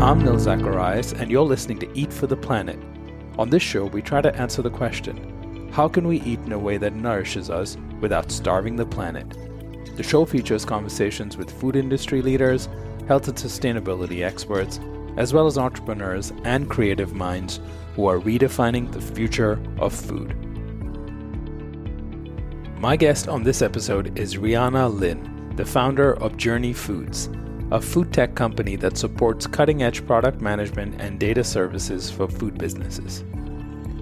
I'm Nil Zacharias, and you're listening to Eat for the Planet. On this show, we try to answer the question how can we eat in a way that nourishes us without starving the planet? The show features conversations with food industry leaders, health and sustainability experts, as well as entrepreneurs and creative minds who are redefining the future of food. My guest on this episode is Riana Lynn, the founder of Journey Foods, a food tech company that supports cutting edge product management and data services for food businesses.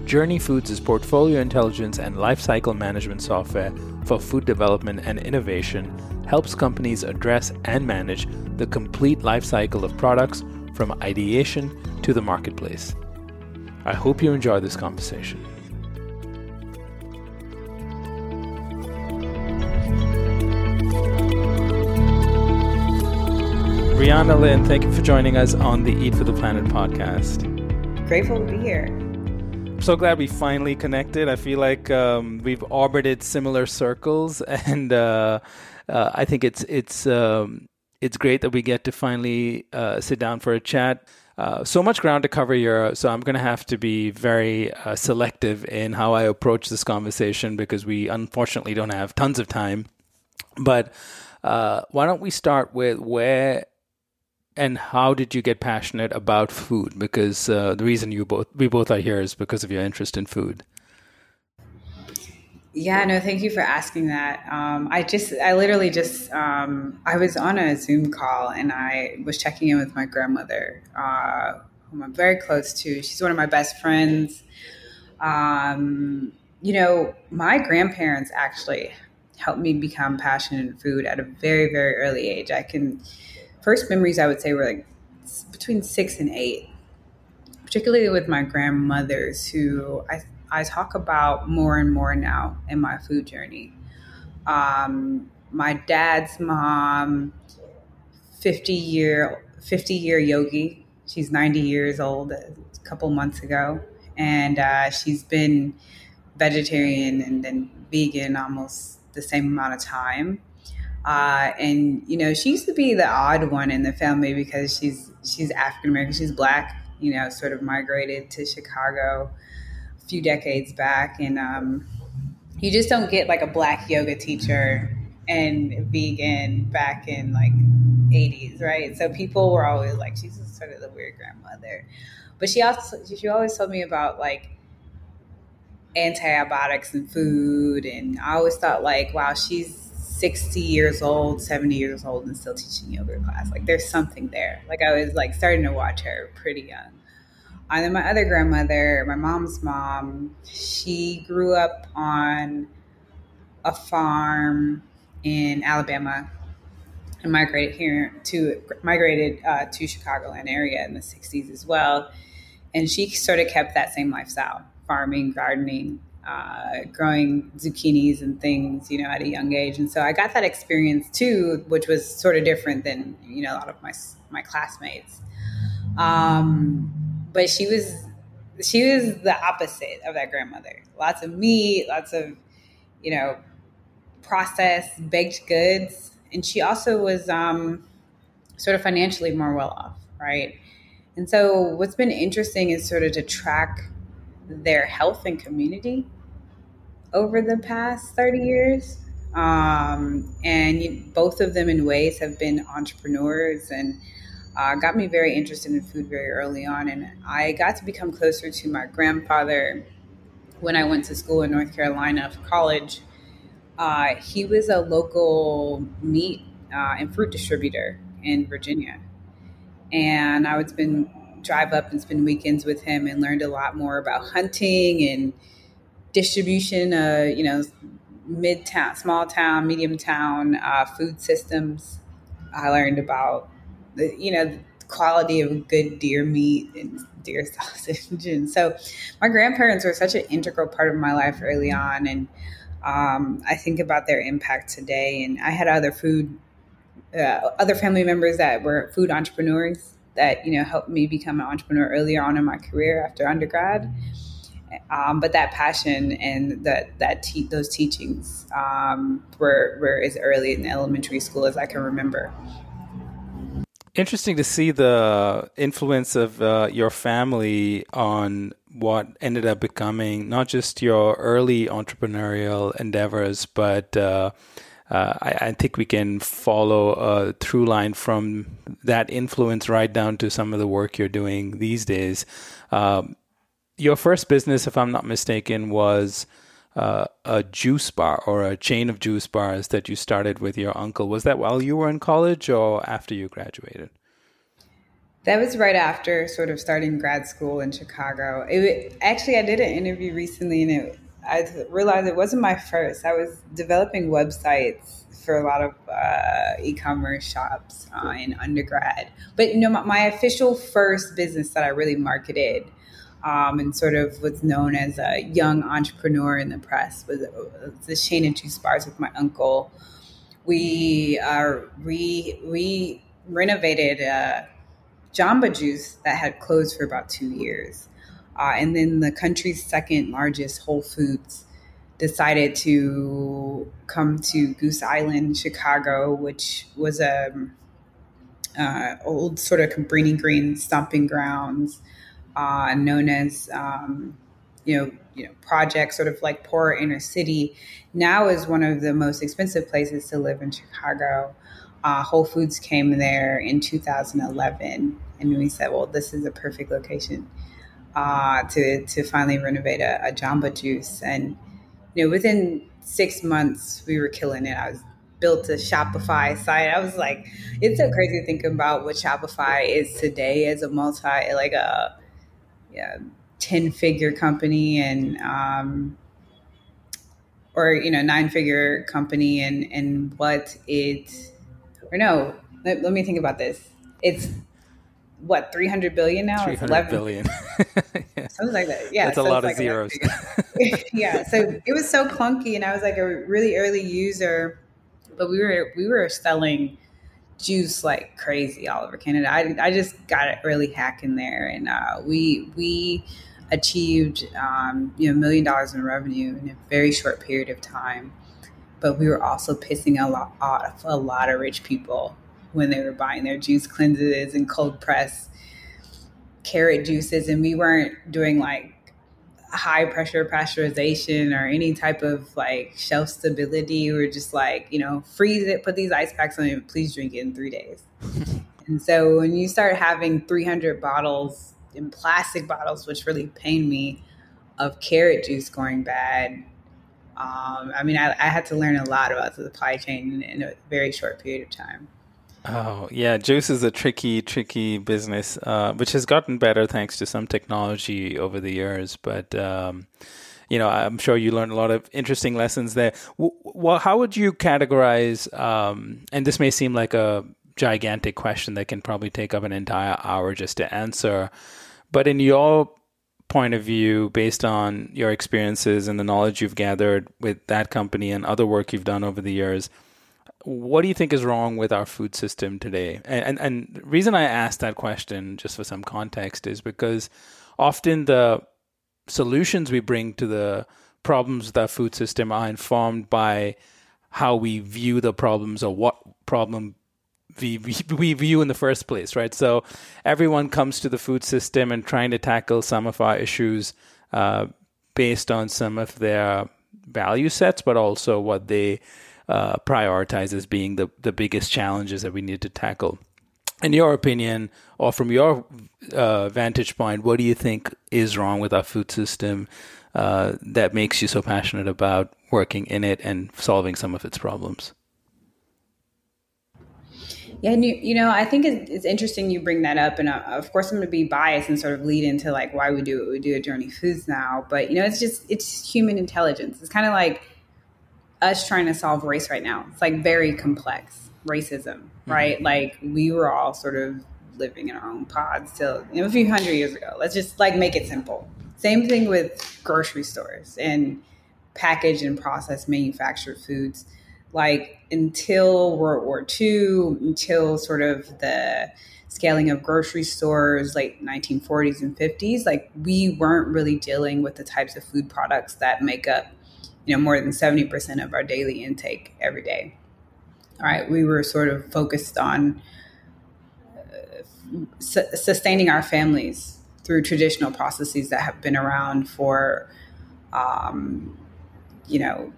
Journey Foods is portfolio intelligence and lifecycle management software for food development and innovation, helps companies address and manage the complete lifecycle of products from ideation to the marketplace. I hope you enjoy this conversation. Riana Lynn, thank you for joining us on the Eat for the Planet podcast. Grateful to be here. I'm so glad we finally connected. I feel like um, we've orbited similar circles, and uh, uh, I think it's it's um, it's great that we get to finally uh, sit down for a chat. Uh, so much ground to cover here, so I'm going to have to be very uh, selective in how I approach this conversation because we unfortunately don't have tons of time. But uh, why don't we start with where and how did you get passionate about food? Because uh, the reason you both we both are here is because of your interest in food. Yeah, no, thank you for asking that. Um, I just, I literally just, um, I was on a Zoom call and I was checking in with my grandmother, uh, whom I'm very close to. She's one of my best friends. Um, you know, my grandparents actually helped me become passionate in food at a very, very early age. I can first memories I would say were like between six and eight, particularly with my grandmothers, who I, I talk about more and more now in my food journey. Um, my dad's mom, 50 year 50 year yogi. She's 90 years old a couple months ago. And uh, she's been vegetarian and then vegan almost the same amount of time. Uh, and you know, she used to be the odd one in the family because she's she's African American, she's black. You know, sort of migrated to Chicago a few decades back, and um, you just don't get like a black yoga teacher and vegan back in like 80s, right? So people were always like, she's sort of the weird grandmother. But she also she always told me about like antibiotics and food, and I always thought like, wow, she's 60 years old, 70 years old, and still teaching yoga class. Like there's something there. Like I was like starting to watch her pretty young. And then my other grandmother, my mom's mom, she grew up on a farm in Alabama and migrated here to migrated uh, to Chicagoland area in the 60s as well. And she sort of kept that same lifestyle, farming, gardening, uh, growing zucchinis and things, you know, at a young age. And so I got that experience too, which was sort of different than, you know, a lot of my, my classmates. Um, but she was, she was the opposite of that grandmother. Lots of meat, lots of, you know, processed baked goods. And she also was um, sort of financially more well off, right? And so what's been interesting is sort of to track their health and community over the past 30 years. Um, and both of them, in ways, have been entrepreneurs and uh, got me very interested in food very early on. And I got to become closer to my grandfather when I went to school in North Carolina for college. Uh, he was a local meat uh, and fruit distributor in Virginia. And I would spend drive up and spend weekends with him and learned a lot more about hunting and distribution, uh, you know, mid town, small town, medium town uh, food systems. I learned about the, you know, quality of good deer meat and deer sausage. And so my grandparents were such an integral part of my life early on. And um, I think about their impact today. And I had other food, uh, other family members that were food entrepreneurs that, you know, helped me become an entrepreneur earlier on in my career after undergrad. Um, but that passion and that that te- those teachings um, were were as early in elementary school as I can remember. Interesting to see the influence of uh, your family on what ended up becoming not just your early entrepreneurial endeavors, but uh, uh, I, I, think we can follow a through line from that influence right down to some of the work you're doing these days. Um, your first business, if I'm not mistaken, was uh, a juice bar or a chain of juice bars that you started with your uncle. Was that while you were in college or after you graduated? That was right after sort of starting grad school in Chicago. It, actually, I did an interview recently, and it, I realized it wasn't my first. I was developing websites for a lot of uh, e-commerce shops uh, in undergrad. But you know, my, my official first business that I really marketed um, and sort of was known as a young entrepreneur in the press was, the chain of Two Spars with my uncle. We uh, re, re renovated uh, Jamba Juice that had closed for about two years. Uh, and then the country's second largest Whole Foods decided to come to Goose Island, Chicago, which was a uh, old sort of Cabrini Green stomping grounds uh, known as um, you know you know project sort of like poor inner city now is one of the most expensive places to live in chicago. Uh, whole foods came there in 2011 and we said well this is a perfect location uh, to, to finally renovate a, a jamba juice. And you know within six months we were killing it. I was built a Shopify site. I was like, it's so crazy thinking about what Shopify is today as a multi, like a yeah, 10 figure company and um, or you know nine figure company and and what it or no let, let me think about this. It's what 300 billion now? 300 billion. Yeah. something like that. Yeah that's a lot of like zeros. yeah so it was so clunky and i was like a really early user but we were we were selling juice like crazy all over Canada. I, I just got it really hacking there, and uh, we we achieved um, you know million dollars in revenue in a very short period of time. But we were also pissing a lot off a lot of rich people when they were buying their juice cleanses and cold press carrot juices, and we weren't doing like high pressure pasteurization or any type of like shelf stability or just like you know freeze it put these ice packs on it please drink it in three days. And so when you start having 300 bottles in plastic bottles which really pained me of carrot juice going bad um, i mean I, I had to learn a lot about the supply chain in, in a very short period of time Oh yeah, juice is a tricky, tricky business, uh, which has gotten better thanks to some technology over the years. But um, you know, I'm sure you learned a lot of interesting lessons there. Well, how would you categorize? Um, and this may seem like a gigantic question that can probably take up an entire hour just to answer, but in your point of view, based on your experiences and the knowledge you've gathered with that company and other work you've done over the years what do you think is wrong with our food system today? And, and, and the reason I asked that question, just for some context, is because often the solutions we bring to the problems with our food system are informed by how we view the problems or what problem we, we view in the first place, right? So everyone comes to the food system and trying to tackle some of our issues uh, based on some of their value sets, but also what they uh, prioritize as being the, the biggest challenges that we need to tackle. In your opinion, or from your uh, vantage point, what do you think is wrong with our food system uh, that makes you so passionate about working in it and solving some of its problems? Yeah, and you, you know, I think it's, it's interesting you bring that up, and uh, of course, I'm going to be biased and sort of lead into like why we do what we do at Journey Foods now. But you know, it's just it's human intelligence. It's kind of like us trying to solve race right now. It's like very complex racism, mm-hmm. right? Mm-hmm. Like we were all sort of living in our own pods till you know, a few hundred years ago. Let's just like make it simple. Same thing with grocery stores and packaged and processed manufactured foods. Like until World War II, until sort of the scaling of grocery stores, late 1940s and 50s, like we weren't really dealing with the types of food products that make up, you know, more than 70% of our daily intake every day. All right, we were sort of focused on uh, su- sustaining our families through traditional processes that have been around for, um, you know,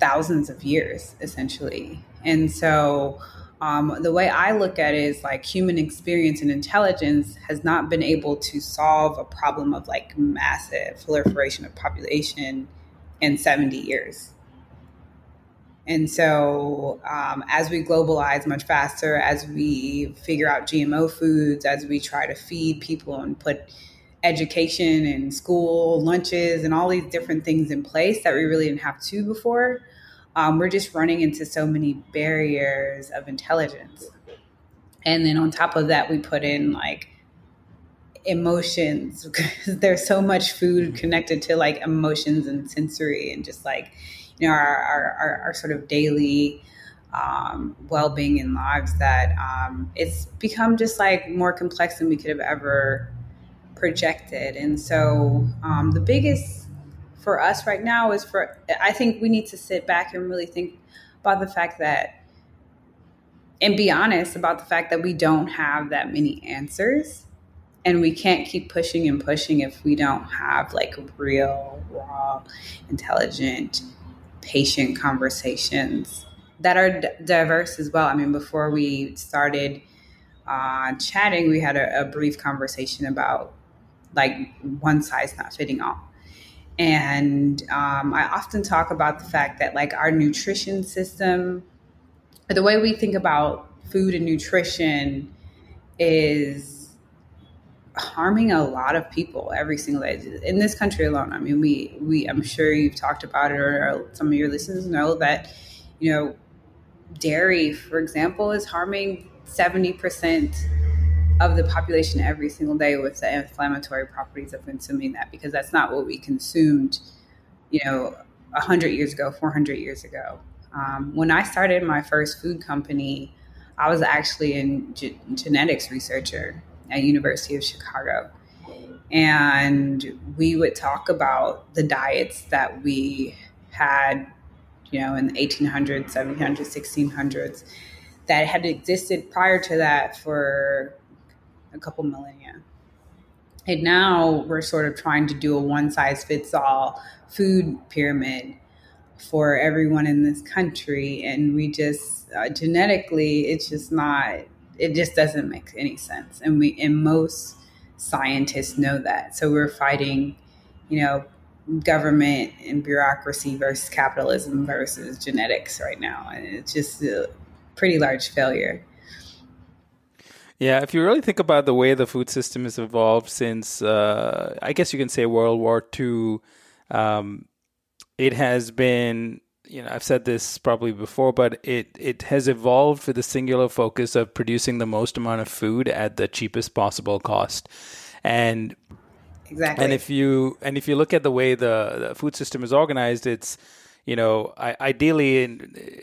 thousands of years, essentially. And so, um, the way I look at it is like human experience and intelligence has not been able to solve a problem of like massive proliferation of population in 70 years. And so, um, as we globalize much faster, as we figure out GMO foods, as we try to feed people and put education and school lunches and all these different things in place that we really didn't have to before, um, we're just running into so many barriers of intelligence. And then on top of that, we put in like emotions because there's so much food connected to like emotions and sensory and just like you know our our, our, our sort of daily um, well-being in lives that um, it's become just like more complex than we could have ever projected. And so um, the biggest for us right now is for i think we need to sit back and really think about the fact that and be honest about the fact that we don't have that many answers and we can't keep pushing and pushing if we don't have like real raw intelligent patient conversations that are d- diverse as well. I mean, before we started uh, chatting, we had a, a, brief conversation about like one size not fitting all. And um, I often talk about the fact that like our nutrition system, the way we think about food and nutrition is harming a lot of people every single day in this country alone. I mean, we we I'm sure you've talked about it, or, some of your listeners know that you know dairy, for example, is harming seventy percent of the population every single day with the inflammatory properties of consuming that because that's not what we consumed, you know, 100 years ago, 400 years ago. Um, when I started my first food company, I was actually a ge- genetics researcher at University of Chicago. And we would talk about the diets that we had, you know, in the 1800s, 1700s, 1600s that had existed prior to that for a couple millennia. And now we're sort of trying to do a one size fits all food pyramid for everyone in this country. And we just, uh, genetically, it's just not it just doesn't make any sense. And we and most scientists know that. So we're fighting, you know, government and bureaucracy versus capitalism versus genetics right now. And it's just a pretty large failure. Yeah, if you really think about the way the food system has evolved since, uh, I guess you can say World War II, um, it has been you know, I've said this probably before, but it, it has evolved for the singular focus of producing the most amount of food at the cheapest possible cost. And exactly. And if you and if you look at the way the, the food system is organized, it's you know, I, ideally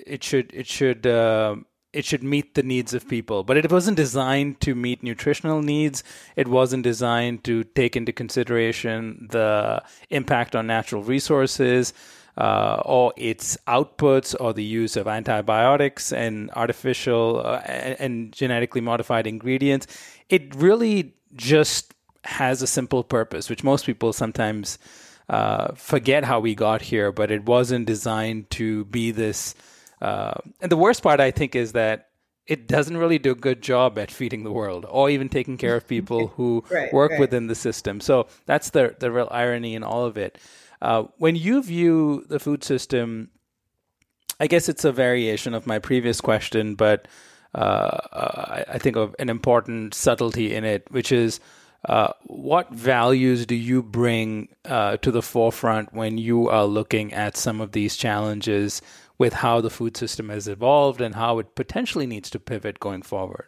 it should it should uh, it should meet the needs of people, but it wasn't designed to meet nutritional needs. It wasn't designed to take into consideration the impact on natural resources uh, or its outputs or the use of antibiotics and artificial uh, and, and genetically modified ingredients. It really just has a simple purpose, which most people sometimes uh, forget how we got here, but it wasn't designed to be this. Uh, and the worst part, I think, is that it doesn't really do a good job at feeding the world or even taking care of people who right, work right. within the system. So that's the the real irony in all of it. Uh, when you view the food system, I guess it's a variation of my previous question, but uh, uh, I think of an important subtlety in it, which is uh, what values do you bring uh, to the forefront when you are looking at some of these challenges with how the food system has evolved and how it potentially needs to pivot going forward?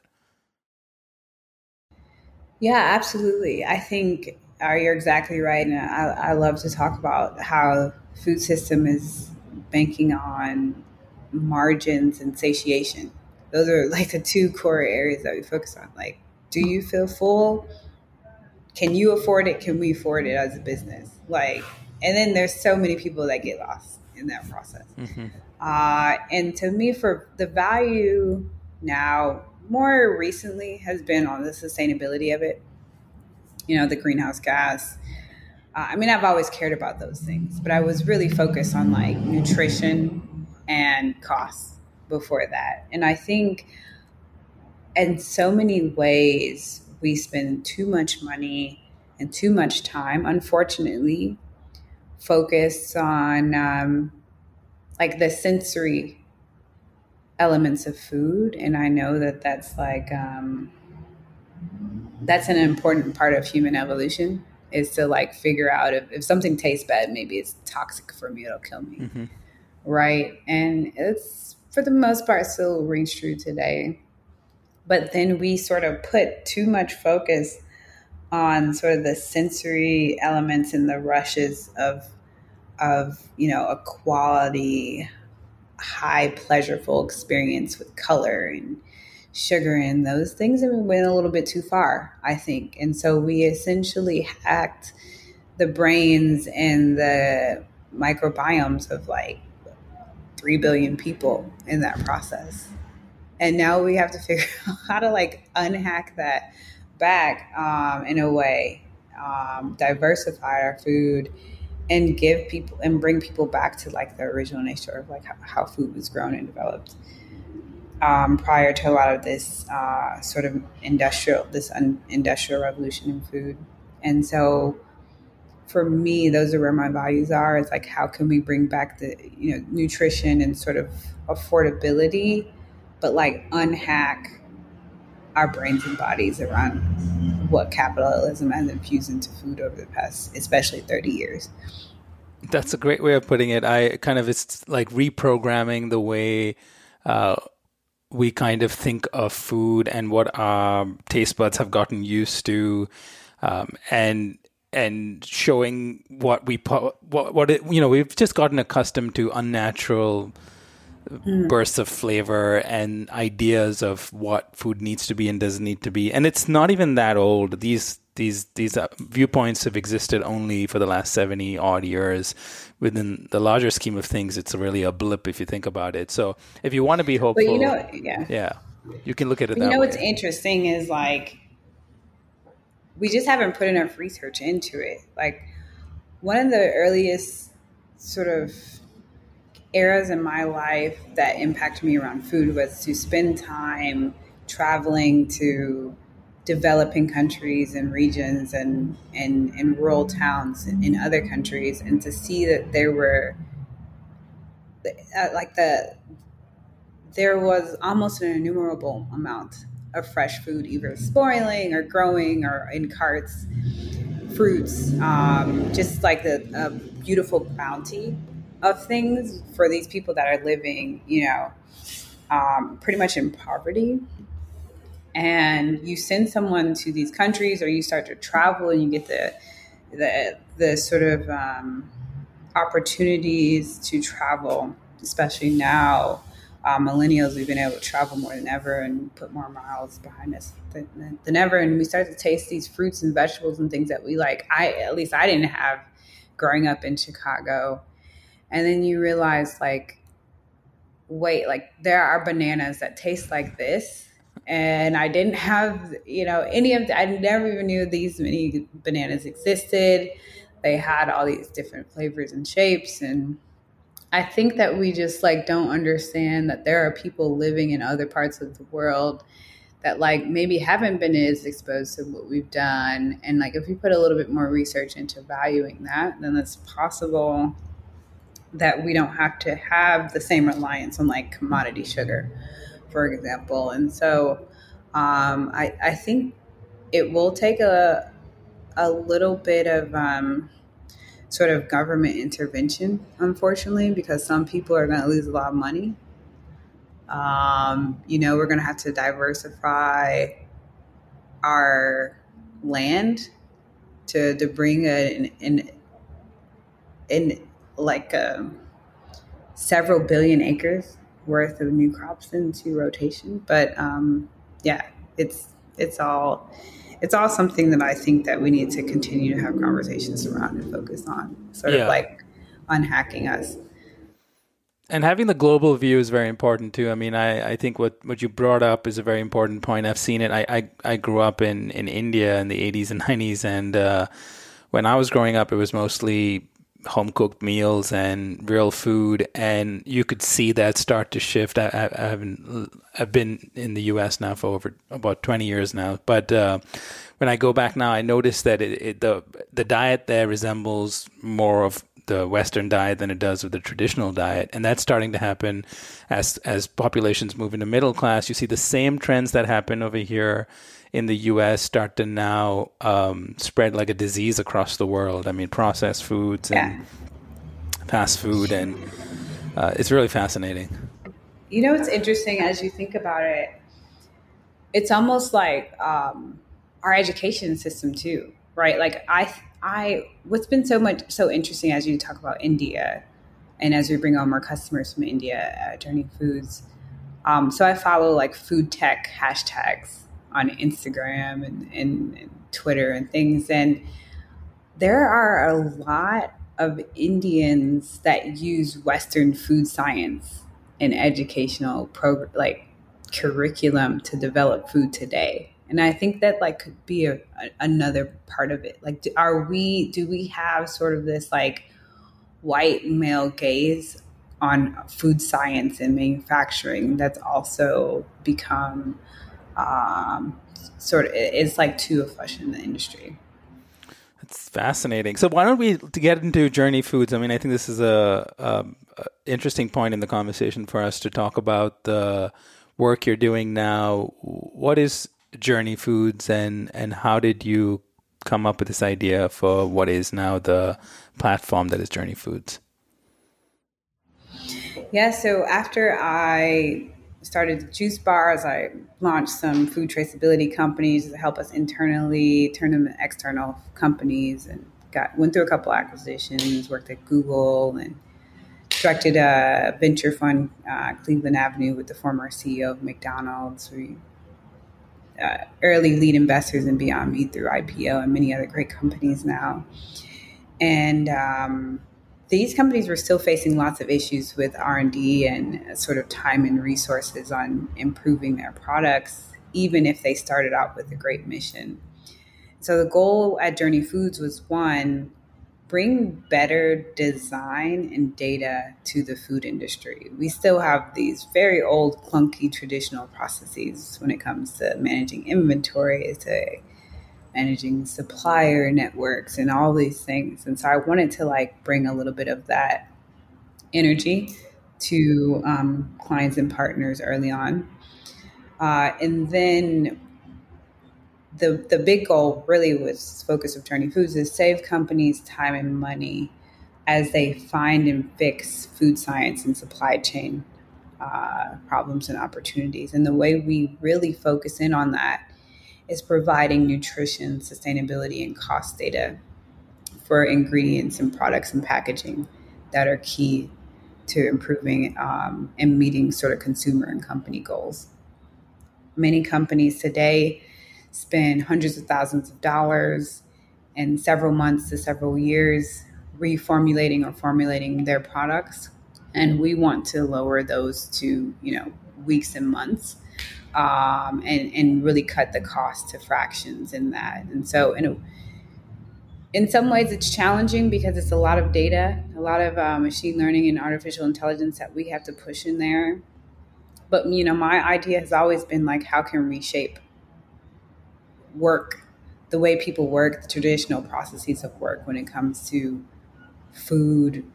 Yeah, absolutely. I think uh, you're exactly right, and I, I love to talk about how food system is banking on margins and satiation. Those are like the two core areas that we focus on. Like, do you feel full? Can you afford it? Can we afford it as a business? Like, and then there's so many people that get lost in that process. Mm-hmm. Uh, and to me, for the value now, more recently has been on the sustainability of it. You know, the greenhouse gas. Uh, I mean, I've always cared about those things, but I was really focused on like nutrition and costs before that. And I think in so many ways, we spend too much money and too much time, unfortunately, focused on um, like the sensory elements of food and i know that that's like um, that's an important part of human evolution is to like figure out if, if something tastes bad maybe it's toxic for me it'll kill me. Mm-hmm. right? And it's for the most part still rings true today. But then we sort of put too much focus on sort of the sensory elements and the rushes of of you know a quality high pleasurable experience with color and sugar and those things and we went a little bit too far i think. And so we essentially hacked the brains and the microbiomes of like 3 billion people in that process. And now we have to figure out how to like unhack that back um, in a way um, diversify our food and give people and bring people back to like the original nature of like how, how food was grown and developed um, prior to a lot of this uh, sort of industrial this un- industrial revolution in food and so for me those are where my values are it's like how can we bring back the you know nutrition and sort of affordability but like unhack our brains and bodies around what capitalism has infused into food over the past, especially 30 years. That's a great way of putting it. I kind of, it's like reprogramming the way uh, we kind of think of food and what our taste buds have gotten used to. Um, and and showing what we what what it, you know we've just gotten accustomed to unnatural mm. bursts of flavor and ideas of what food needs to be and doesn't need to be. And it's not even that old. These these these uh, viewpoints have existed only for the last 70 odd years within the larger scheme of things it's really a blip if you think about it. So if you want to be hopeful but you know yeah. yeah you can look at it you know way. what's interesting is like we just haven't put enough research into it. Like one of the earliest sort of eras in my life that impacted me around food was to spend time traveling to developing countries and regions and, and, and rural towns in other countries and to see that there were uh, like the there was almost an innumerable amount of fresh food either spoiling or growing or in carts fruits um, just like the a beautiful bounty of things for these people that are living, you know, um, pretty much in poverty. And you send someone to these countries, or you start to travel, and you get the the the sort of um, opportunities to travel, especially now. Uh, millennials, we've been able to travel more than ever and put more miles behind us than, than ever. And we start to taste these fruits and vegetables and things that we like. I, at least I didn't have growing up in Chicago and then you realize like wait like there are bananas that taste like this and i didn't have you know any of the, i never even knew these many bananas existed. They had all these different flavors and shapes. And i think that we just like don't understand that there are people living in other parts of the world that like maybe haven't been as exposed to what we've done. And like if we put a little bit more research into valuing that then it's possible that we don't have to have the same reliance on like commodity sugar for example. And so um, I, I think it will take a, a little bit of um, sort of government intervention, unfortunately, because some people are going to lose a lot of money. Um, you know, we're going to have to diversify our land to to bring an in in like um, several billion acres worth of new crops into rotation. But um, yeah, it's it's all it's all something that I think that we need to continue to have conversations around and focus on, sort yeah. of like unhacking us. And having the global view is very important too. I mean, I, I think what, what you brought up is a very important point. I've seen it. I, I, I grew up in, in India in the 80s and 90s. And uh, when I was growing up, it was mostly home cooked meals and real food, and you could see that start to shift. I, haven't, I've been in the U.S. now for over about twenty years now, but uh, when I go back now, I notice that it, it, the the diet there resembles more of the Western diet than it does with the traditional diet, and that's starting to happen as as populations move into middle class. You see the same trends that happen over here in the U.S. start to now um, spread like a disease across the world. I mean, processed foods and yeah. fast food, and uh, it's really fascinating. You know, it's interesting as you think about it. It's almost like um, our education system too, right? Like I, I, what's been so much so interesting as you talk about India, and as we bring on more customers from India at Journey Foods. Um, so I follow like food tech hashtags on Instagram and, and, and Twitter and things. And there are a lot of Indians that use Western food science and educational program, like curriculum to develop food today. And I think that like could be a, a, another part of it. Like, do, are we? Do we have sort of this like white male gaze on food science and manufacturing that's also become um, sort of it's like too a flush in the industry. That's fascinating. So why don't we get into Journey Foods? I mean, I think this is a, a, a interesting point in the conversation for us to talk about the work you're doing now. What is Journey Foods, and and how did you come up with this idea for what is now the platform that is Journey Foods? Yeah, so after I started the juice bars. I launched some food traceability companies to help us internally turn them into external companies, and got went through a couple acquisitions. Worked at Google and directed a venture fund, uh, Cleveland Avenue, with the former CEO of McDonald's. We uh, early lead investors in Beyond Meat through IPO and many other great companies now. And um, these companies were still facing lots of issues with r&d and sort of time and resources on improving their products even if they started out with a great mission so the goal at journey foods was one bring better design and data to the food industry we still have these very old clunky traditional processes when it comes to managing inventory to managing supplier networks and all these things. And so I wanted to like bring a little bit of that energy to um, clients and partners early on. Uh, and then the the big goal really was focus of Journey Foods is save companies time and money as they find and fix food science and supply chain uh, problems and opportunities. And the way we really focus in on that is providing nutrition, sustainability, and cost data for ingredients and products and packaging that are key to improving um, and meeting sort of consumer and company goals. Many companies today spend hundreds of thousands of dollars and several months to several years reformulating or formulating their products and we want to lower those to you know weeks and months um, and and really cut the cost to fractions in that. And so, in a, in some ways, it's challenging because it's a lot of data, a lot of uh, machine learning and artificial intelligence that we have to push in there. But you know, my idea has always been like, how can we shape work, the way people work, the traditional processes of work when it comes to food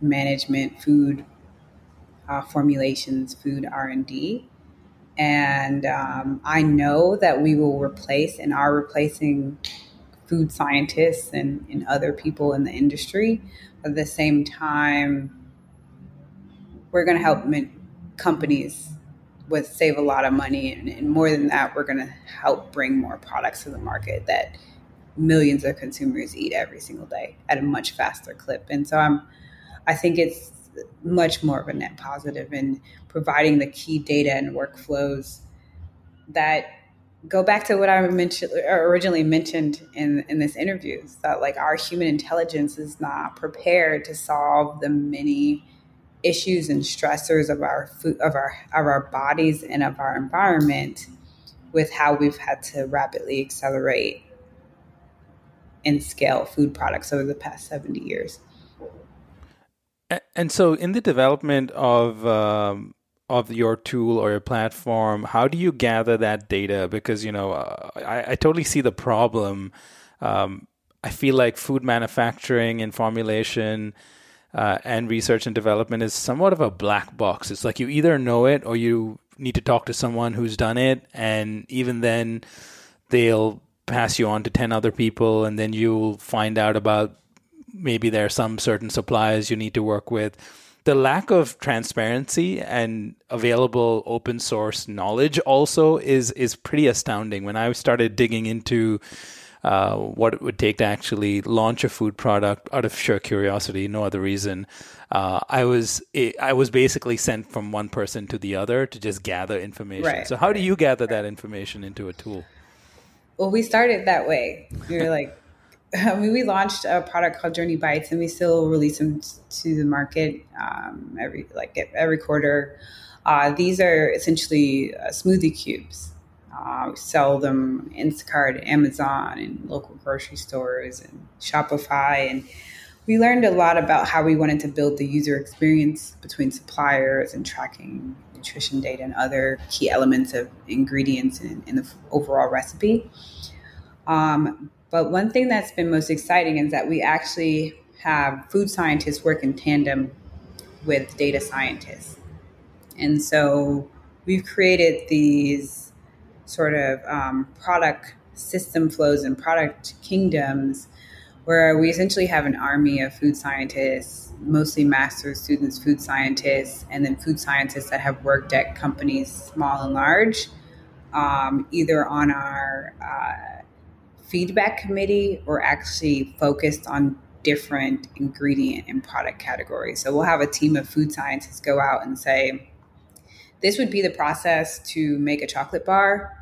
management, food uh, formulations, food R and D And um, I know that we will replace and are replacing food scientists and, and other people in the industry. But at the same time, we're going to help companies with save a lot of money. And, and more than that, we're going to help bring more products to the market that millions of consumers eat every single day at a much faster clip. And so I'm, I think it's much more of a net positive in providing the key data and workflows that go back to what I mentioned originally mentioned in in this interview that like our human intelligence is not prepared to solve the many issues and stressors of our food of our of our bodies and of our environment with how we've had to rapidly accelerate and scale food products over the past 70 years. And so, in the development of um, of your tool or your platform, how do you gather that data? Because you know, I, I, totally see the problem. Um, I feel like food manufacturing and formulation uh, and research and development is somewhat of a black box. It's like you either know it or you need to talk to someone who's done it, and even then, they'll pass you on to 10 other people and then you'll find out about maybe there are some certain suppliers you need to work with the lack of transparency and available open source knowledge also is is pretty astounding when i started digging into uh, what it would take to actually launch a food product out of sheer curiosity, no other reason. Uh, I was I was basically sent from one person to the other to just gather information. Right, so, how right, do you gather right. that information into a tool? Well, we started that way. We were like, I mean, we launched a product called Journey Bites, and we still release them to the market um, every like every quarter. Uh, these are essentially uh, smoothie cubes. Uh, sell them Instacart, Amazon, and local grocery stores, and Shopify. And we learned a lot about how we wanted to build the user experience between suppliers and tracking nutrition data and other key elements of ingredients in, in the overall recipe. Um, but one thing that's been most exciting is that we actually have food scientists work in tandem with data scientists. And so we've created these sort of um, product system flows and product kingdoms where we essentially have an army of food scientists, mostly master's students, food scientists, and then food scientists that have worked at companies small and large, um, either on our uh, feedback committee or actually focused on different ingredient and product categories. So we'll have a team of food scientists go out and say, this would be the process to make a chocolate bar,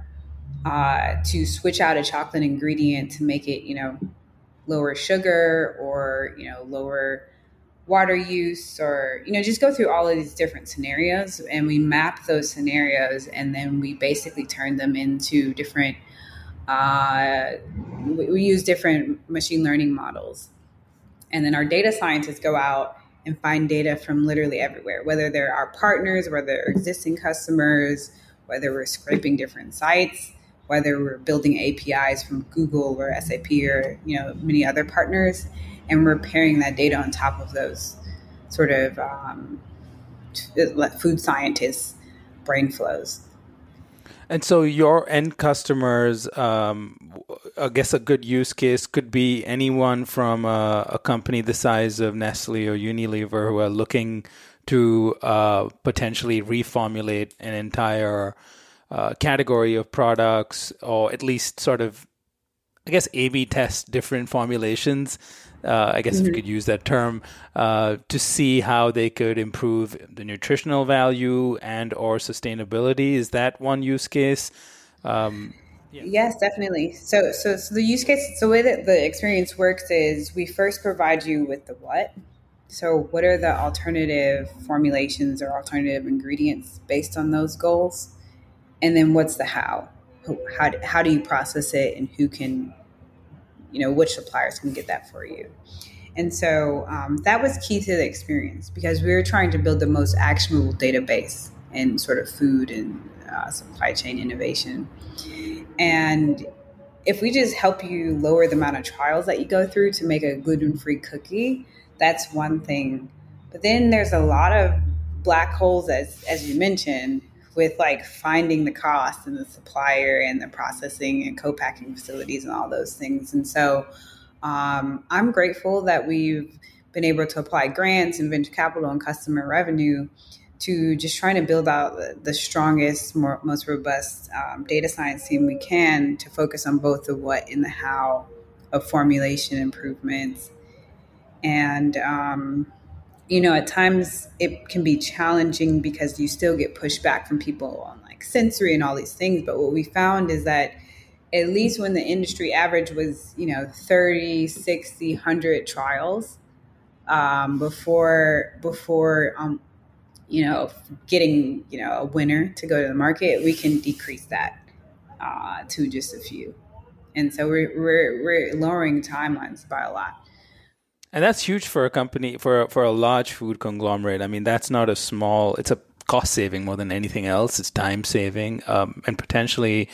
uh, to switch out a chocolate ingredient to make it, you know, lower sugar or you know lower water use or you know just go through all of these different scenarios. And we map those scenarios and then we basically turn them into different uh, we, we use different machine learning models. And then our data scientists go out and find data from literally everywhere whether they're our partners whether they're existing customers whether we're scraping different sites whether we're building APIs from Google or SAP or you know many other partners, and we're pairing that data on top of those sort of um, food scientists' brain flows. And so, your end customers, um, I guess a good use case could be anyone from a, a, company the size of Nestle or Unilever who are looking to uh, potentially reformulate an entire uh, category of products, or at least sort of, I guess, A/B test different formulations. Uh, I guess mm-hmm. if you could use that term uh, to see how they could improve the nutritional value and or sustainability. Is that one use case? Um, yeah. Yes, definitely. So, so, so the use case, so the way that the experience works is we first provide you with the what. So, what are the alternative formulations or alternative ingredients based on those goals? And then what's the how? How, how do you process it and who can you know which suppliers can get that for you? And so um, that was key to the experience because we were trying to build the most actionable database in sort of food and uh, supply chain innovation. And if we just help you lower the amount of trials that you go through to make a gluten-free cookie that's one thing. But then there's a lot of black holes as as you mentioned with like finding the cost and the supplier and the processing and co-packing facilities and all those things. And so um, I'm grateful that we've been able to apply grants and venture capital and customer revenue to just trying to build out the, the strongest, more, most robust um, data science team we can to focus on both the what and the how of formulation improvements. And, um, you know, at times it can be challenging because you still get pushback from people on like sensory and all these things. But what we found is that at least when the industry average was, you know, 30, 60, 100 trials um, before, before um, you know, getting, you know, a winner to go to the market, we can decrease that uh, to just a few. And so we're, we're, we're lowering timelines by a lot. And that's huge for a company, for, for a large food conglomerate. I mean, that's not a small, it's a cost saving more than anything else. It's time saving um, and potentially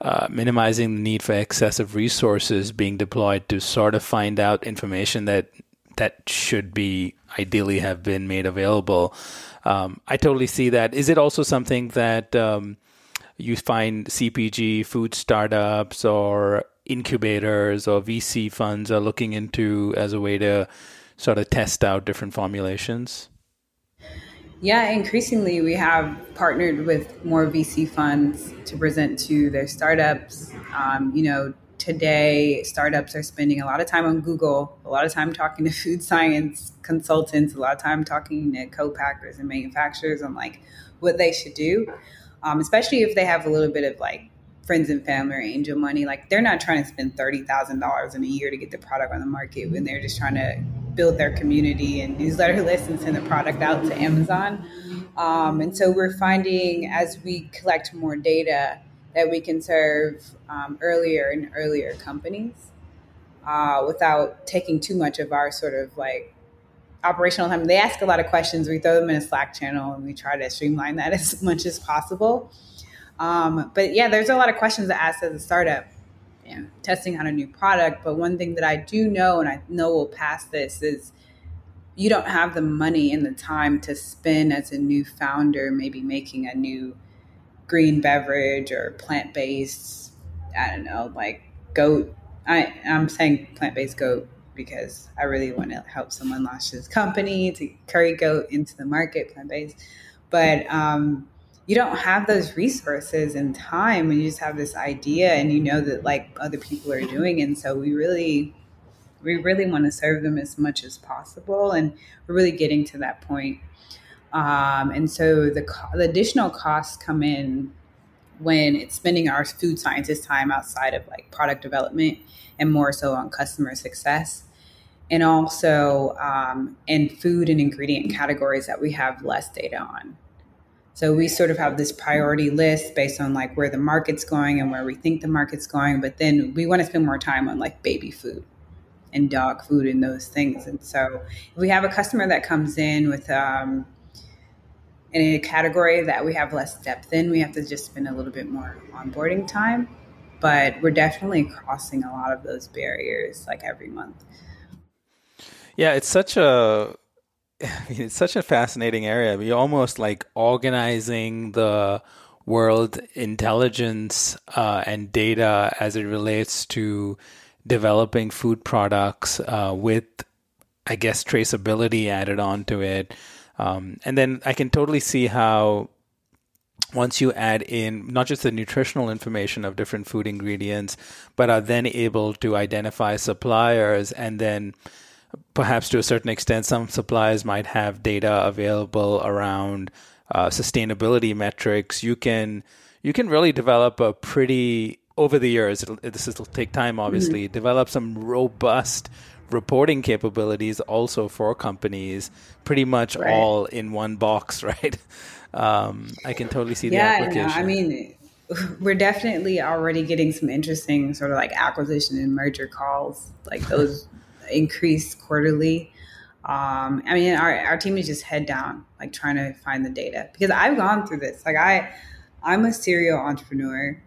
uh, minimizing the need for excessive resources being deployed to sort of find out information that that should be ideally have been made available um, I totally see that. Is it also something that um, you find CPG food startups or incubators or VC funds are looking into as a way to sort of test out different formulations? Yeah, increasingly we have partnered with more VC funds to present to their startups. Um, you know, today startups are spending a lot of time on Google, a lot of time talking to food science consultants, a lot of time talking to co-packers and manufacturers on like what they should do. Um, especially if they have a little bit of like friends and family or angel money. Like they're not trying to spend thirty thousand dollars in a year to get the product on the market when they're just trying to build their community and newsletter list and send the product out to Amazon. Um, and so we're finding as we collect more data that we can serve um, earlier and earlier companies uh, without taking too much of our sort of like operational time. They ask a lot of questions. We throw them in a Slack channel and we try to streamline that as much as possible. Um, but yeah, there's a lot of questions to ask as a startup, testing out a new product. But one thing that I do know, and I know will pass this, is you don't have the money and the time to spend as a new founder, maybe making a new green beverage or plant based. I don't know, like goat. I I'm saying plant based goat because I really want to help someone launch this company to carry goat into the market plant based. But um, you don't have those resources and time and you just have this idea and you know that like other people are doing. And so we really we really want to serve them as much as possible. And we're really getting to that point. Um, and so the, the additional costs come in when it's spending our food scientist time outside of like product development and more so on customer success. And also um, in food and ingredient categories that we have less data on so we sort of have this priority list based on like where the market's going and where we think the market's going but then we want to spend more time on like baby food and dog food and those things and so if we have a customer that comes in with um, in a category that we have less depth in, we have to just spend a little bit more onboarding time. But we're definitely crossing a lot of those barriers like every month. Yeah, it's such a I mean, it's such a fascinating area. We almost like organizing the world intelligence uh, and data as it relates to developing food products uh, with, I guess, traceability added onto it. Um, and then I can totally see how once you add in not just the nutritional information of different food ingredients, but are then able to identify suppliers and then perhaps to a certain extent, some suppliers might have data available around uh, sustainability metrics. You can you can really develop a pretty over the years. It'll, this will take time, obviously. Mm-hmm. Develop some robust reporting capabilities also for companies pretty much right. all in one box right um, i can totally see yeah, the application no, i mean we're definitely already getting some interesting sort of like acquisition and merger calls like those increase quarterly um, i mean our, our team is just head down like trying to find the data because i've gone through this like i i'm a serial entrepreneur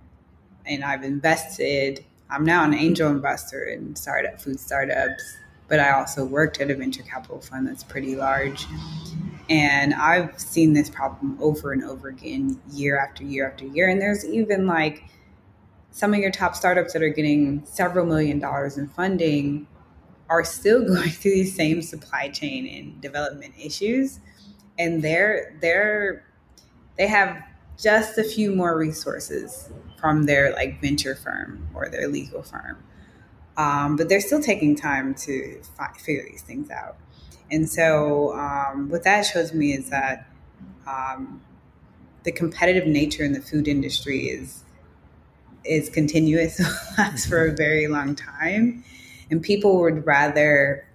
and i've invested I'm now an angel investor in startup food startups, but I also worked at a venture capital fund that's pretty large. And I've seen this problem over and over again, year after year after year. And there's even like some of your top startups that are getting several million dollars in funding are still going through these same supply chain and development issues. And they're they're they have just a few more resources from their like venture firm or their legal firm. Um, but they're still taking time to fi- figure these things out. And so, um, what that shows me is that um, the competitive nature in the food industry is is continuous, lasts for a very long time, and people would rather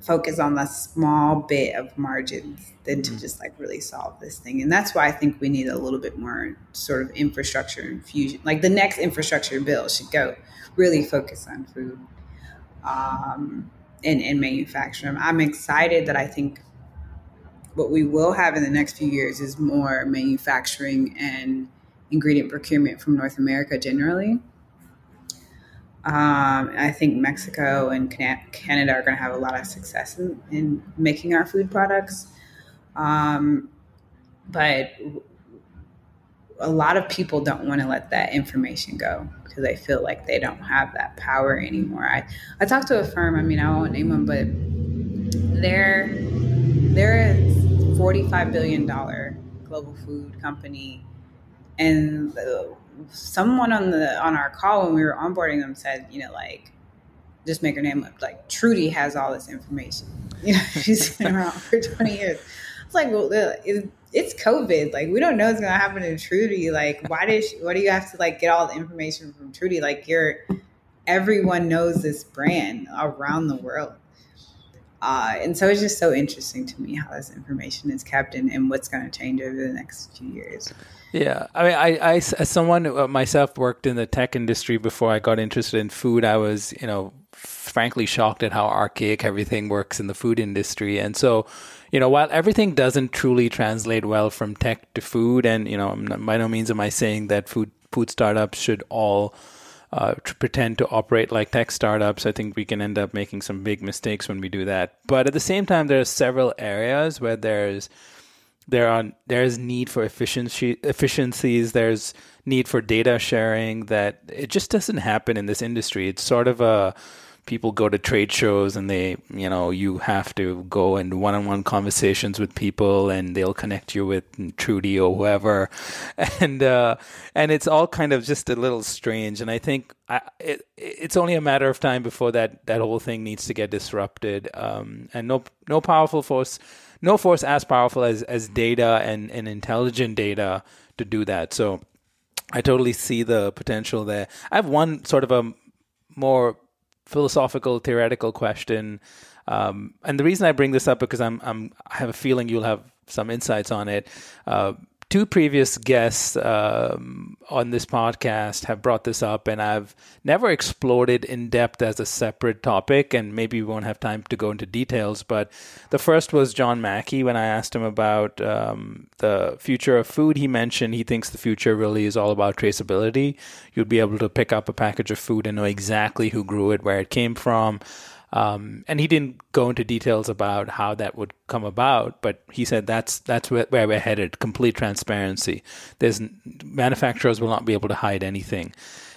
focus on the small bit of margins than to mm-hmm. just like really solve this thing. And that's why I think we need a little bit more sort of infrastructure infusion. Like the next infrastructure bill should go really focus on food um, and, and manufacturing. I'm excited that I think what we will have in the next few years is more manufacturing and ingredient procurement from North America generally. Um, I think Mexico and Canada are going to have a lot of success in, in making our food products. Um, but a lot of people don't want to let that information go because they feel like they don't have that power anymore. I, I talked to a firm, I mean, I won't name them, but they're, they're a $45 billion global food company. And someone on the on our call when we were onboarding them said, you know, like, just make her name up. Like Trudy has all this information. You know, she's been around for 20 years. It's like, well, it's COVID. Like, we don't know what's gonna happen to Trudy. Like, why did she, why do you have to like get all the information from Trudy? Like, you're everyone knows this brand around the world. Uh, and so it's just so interesting to me how this information is kept and, and what's going to change over the next few years. Yeah, I mean, I, I as someone uh, myself worked in the tech industry before I got interested in food. I was, you know, frankly shocked at how archaic everything works in the food industry, and so you know, while everything doesn't truly translate well from tech to food, and you know, by no means am I saying that food food startups should all uh, pretend to operate like tech startups. I think we can end up making some big mistakes when we do that. But at the same time, there are several areas where there's there are there's need for efficiency efficiencies. There's need for data sharing that it just doesn't happen in this industry. It's sort of a people go to trade shows and they, you know, you have to go in one-on-one conversations with people and they'll connect you with Trudy or whoever, and uh, and it's all kind of just a little strange. And I think I, it, it's only a matter of time before that that whole thing needs to get disrupted. Um, and no no powerful force, no force as powerful as as data and and intelligent data to do that. So. I totally see the potential there. I have one sort of a more philosophical, theoretical question. Um, and the reason I bring this up because I'm, I'm I have a feeling you'll have some insights on it. Uh, two previous guests um, on this podcast have brought this up, and I've never explored it in depth as a separate topic, and maybe we won't have time to go into details. But the first was John Mackey. When I asked him about um, the future of food, he mentioned he thinks the future really is all about traceability. You'd be able to pick up a package of food and know exactly who grew it, where it came from. Um, and he didn't go into details about how that would come about, but he said that's that's where, we're headed: complete transparency. There's manufacturers will not be able to hide anything.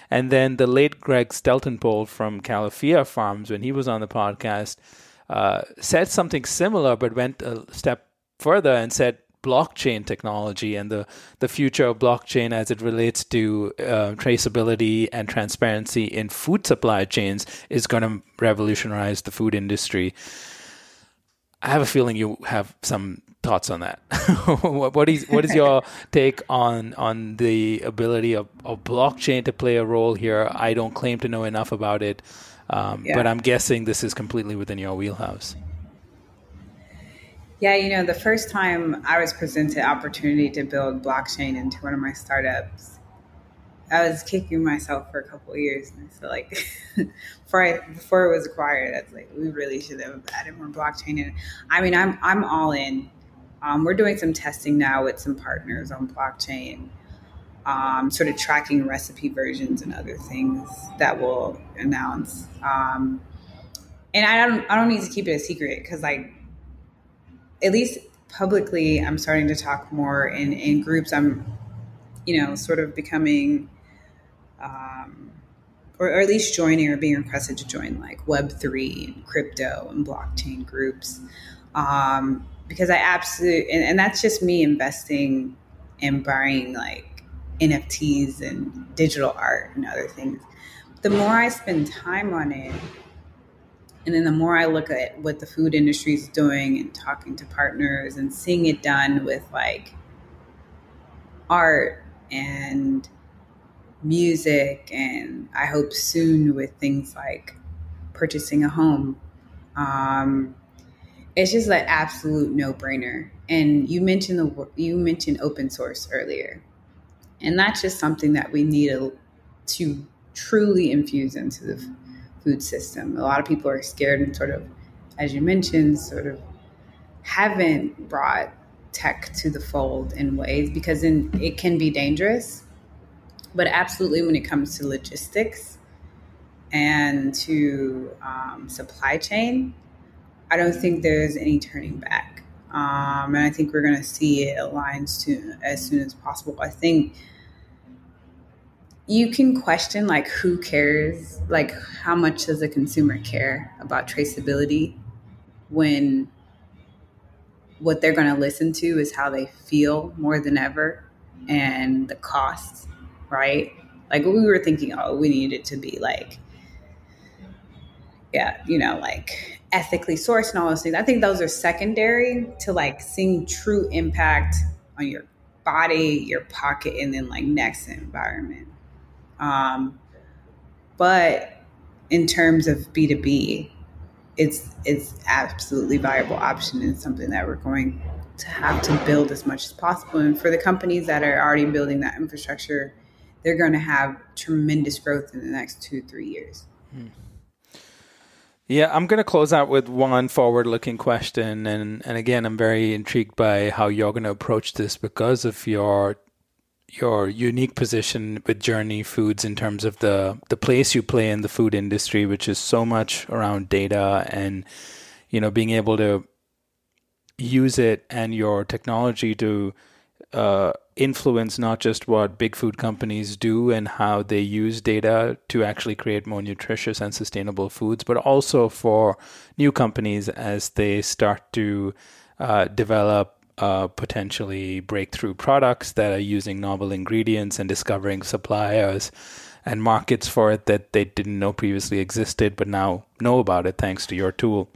And then the late Greg Steltenpohl from Califia Farms, when he was on the podcast, uh, said something similar, but went a step further and said blockchain technology and the, the future of blockchain as it relates to uh, traceability and transparency in food supply chains is going to revolutionize the food industry. I have a feeling you have some thoughts on that. what is what is your take on on the ability of, of blockchain to play a role here? I don't claim to know enough about it, um, yeah. but I'm guessing this is completely within your wheelhouse. Yeah, you know, the first time I was presented opportunity to build blockchain into one of my startups, I was kicking myself for a couple years. And I feel like before I, before it was acquired, I was like, we really should have added more blockchain. And I mean, I'm I'm all in. Um, we're doing some testing now with some partners on blockchain, um, sort of tracking recipe versions and other things that we'll announce. Um, and I don't I don't need to keep it a secret because like at least publicly, I'm starting to talk more in, in groups. I'm, you know, sort of becoming, um, or, or, at least joining or being requested to join like Web3 and crypto and blockchain groups. Um, because I absolutely, and, and that's just me investing and buying like NFTs and digital art and other things. The more I spend time on it, and then the more I look at what the food industry is doing and talking to partners and seeing it done with like art and music, and I hope soon with things like purchasing a home. Um, it's just an absolute no brainer. And you mentioned the you mentioned open source earlier, and that's just something that we need to, to truly infuse into the food system. A lot of people are scared and sort of, as you mentioned, sort of haven't brought tech to the fold in ways because in, it can be dangerous. But absolutely, when it comes to logistics and to um, supply chain, I don't think there's any turning back. Um, and I think we're going to see it align soon, as soon as possible. I think you can question like who cares? Like how much does a consumer care about traceability when what they're going to listen to is how they feel more than ever and the costs right? Like we were thinking oh we need it to be like yeah you know like ethically sourced and all those things. I think those are secondary to like seeing true impact on your body your pocket and then like next environment um, but in terms of B2B, it's it's absolutely viable option and something that we're going to have to build as much as possible. And for the companies that are already building that infrastructure, they're going to have tremendous growth in the next two, three years. Hmm. Yeah, I'm going to close out with one forward looking question. And, and again, I'm very intrigued by how you're going to approach this because of your your unique position with Journey Foods in terms of the the place you play in the food industry, which is so much around data and you know being able to use it and your technology to uh, influence not just what big food companies do and how they use data to actually create more nutritious and sustainable foods, but also for new companies as they start to uh, develop uh, potentially breakthrough products that are using novel ingredients and discovering suppliers and markets for it that they didn't know previously existed, but now know about it thanks to your tool.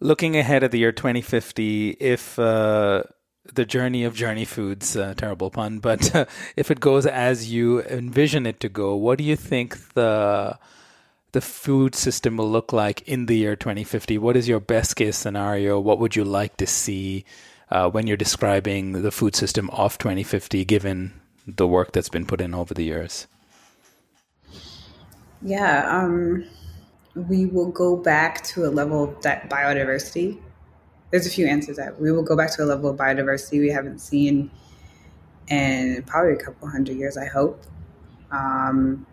Looking ahead at the year 2050, if uh, the journey of Journey Foods, uh, terrible pun, but if it goes as you envision it to go, what do you think the the food system will look like in the year 2050? What is your best case scenario? What would you like to see uh, when you're describing the food system of 2050, given the work that's been put in over the years? Yeah, um, we will go back to a level of biodiversity. There's a few answers that we will go back to a level of biodiversity we haven't seen in probably a couple hundred years, I hope. Um,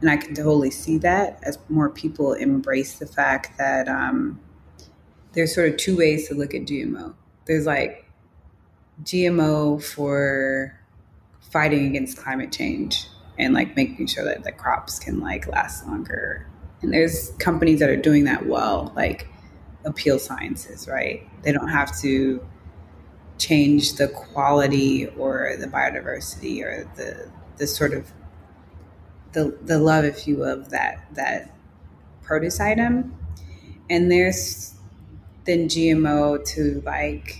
and I can totally see that as more people embrace the fact that um, there's sort of two ways to look at GMO. There's like GMO for fighting against climate change and like making sure that the crops can like last longer. And there's companies that are doing that well, like Apeel Sciences, right? They don't have to change the quality or the biodiversity or the the sort of the the love, if you will, of that that produce item. And there's then GMO to like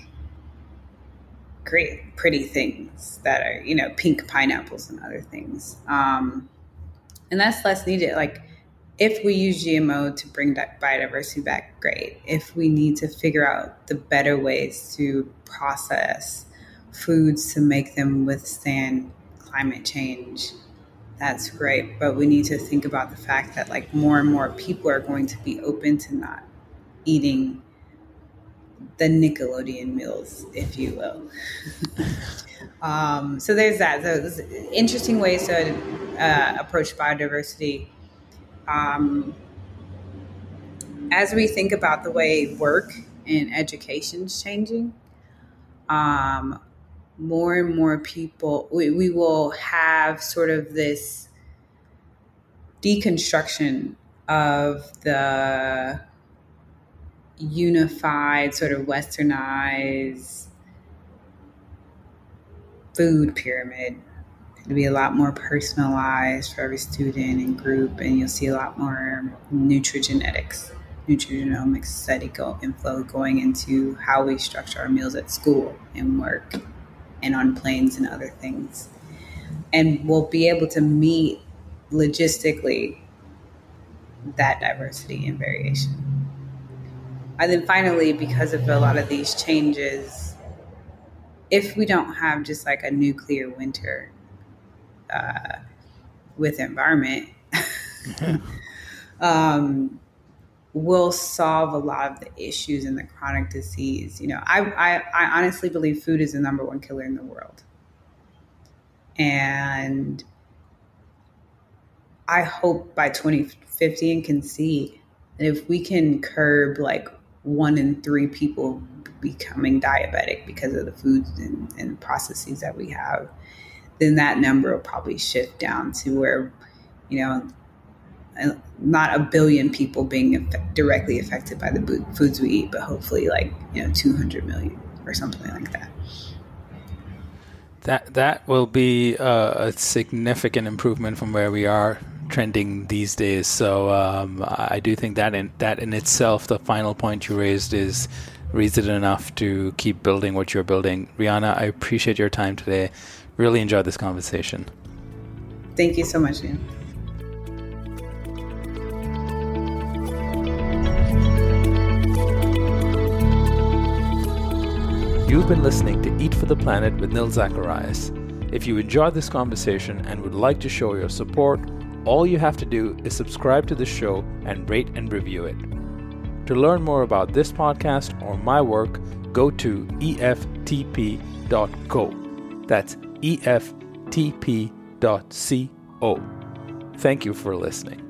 great pretty things that are you know pink pineapples and other things. Um, and that's less needed. Like if we use GMO to bring that biodiversity back, great. If we need to figure out the better ways to process foods to make them withstand climate change that's great. But we need to think about the fact that like more and more people are going to be open to not eating the Nickelodeon meals, if you will. um, so there's that. So there's interesting ways to uh, approach biodiversity. Um, as we think about the way work and education is changing. Um, more and more people, we, we will have sort of this deconstruction of the unified, sort of westernized food pyramid. It'll be a lot more personalized for every student and group, and you'll see a lot more nutrigenetics, nutrigenomics study go inflow going into how we structure our meals at school and work and on planes and other things. And we'll be able to meet logistically that diversity and variation. And then finally, because of a lot of these changes, if we don't have just like a nuclear winter uh, with environment, um, will solve a lot of the issues in the chronic disease. You know, I, I, I honestly believe food is the number one killer in the world. And I hope by 2050 and can see that if we can curb like one in three people becoming diabetic because of the foods and, and processes that we have, then that number will probably shift down to where, you know, not a billion people being directly affected by the foods we eat, but hopefully like you know 200 million or something like that. That that will be a, a significant improvement from where we are trending these days. So um, I do think that in that in itself, the final point you raised is reason enough to keep building what you're building. Riana, I appreciate your time today. Really enjoyed this conversation. Thank you so much, Ian. Been listening to Eat for the Planet with Nil Zacharias. If you enjoyed this conversation and would like to show your support, all you have to do is subscribe to the show and rate and review it. To learn more about this podcast or my work, go to eftp.co. That's eftp.co. Thank you for listening.